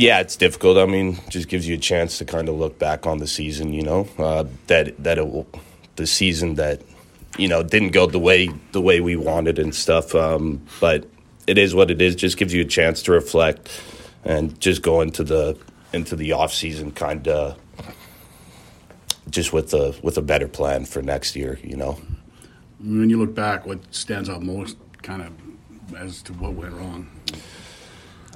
Yeah, it's difficult. I mean, just gives you a chance to kind of look back on the season. You know, uh, that that it will, the season that you know didn't go the way the way we wanted and stuff. Um, but it is what it is. Just gives you a chance to reflect and just go into the into the off season kind of just with a with a better plan for next year. You know. When you look back, what stands out most, kind of, as to what went wrong?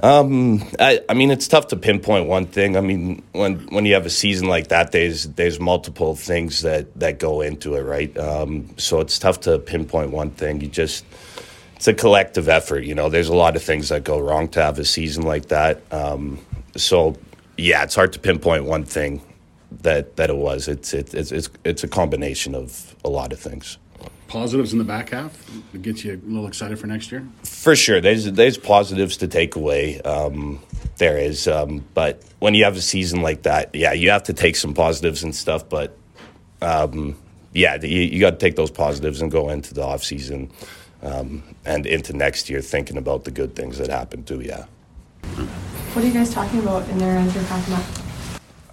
Um, I, I mean, it's tough to pinpoint one thing. I mean, when when you have a season like that, there's there's multiple things that that go into it, right? Um, so it's tough to pinpoint one thing. You just it's a collective effort. You know, there's a lot of things that go wrong to have a season like that. Um, so yeah, it's hard to pinpoint one thing that that it was. It's it, it's it's it's a combination of a lot of things positives in the back half that gets you a little excited for next year? For sure, there's there's positives to take away. Um, there is, um, but when you have a season like that, yeah, you have to take some positives and stuff. But um, yeah, you, you got to take those positives and go into the off season um, and into next year thinking about the good things that happened too. Yeah. What are you guys talking about in there as you're packing up?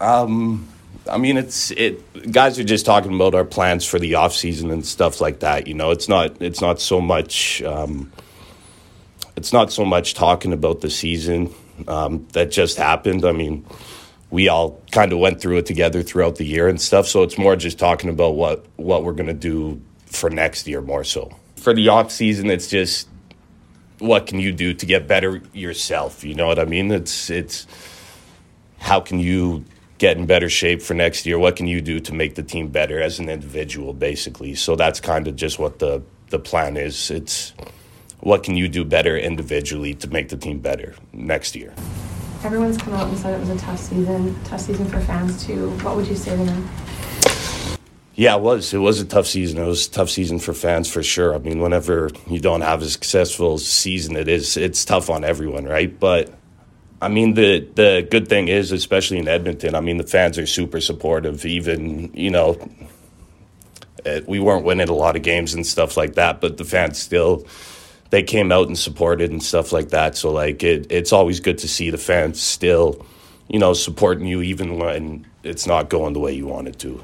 Um, I mean, it's it. Guys are just talking about our plans for the off season and stuff like that. You know, it's not it's not so much. Um, it's not so much talking about the season um, that just happened. I mean, we all kind of went through it together throughout the year and stuff. So it's more just talking about what what we're gonna do for next year more so. For the off season, it's just what can you do to get better yourself. You know what I mean? It's it's how can you get in better shape for next year? What can you do to make the team better as an individual, basically? So that's kind of just what the the plan is. It's what can you do better individually to make the team better next year. Everyone's come out and said it was a tough season, tough season for fans too. What would you say to them? Yeah, it was. It was a tough season. It was a tough season for fans for sure. I mean, whenever you don't have a successful season, it is it's tough on everyone, right? But I mean, the the good thing is, especially in Edmonton, I mean, the fans are super supportive. Even you know, eh, we weren't winning a lot of games and stuff like that, but the fans still they came out and supported and stuff like that. So like, it it's always good to see the fans still, you know, supporting you even when it's not going the way you want it to.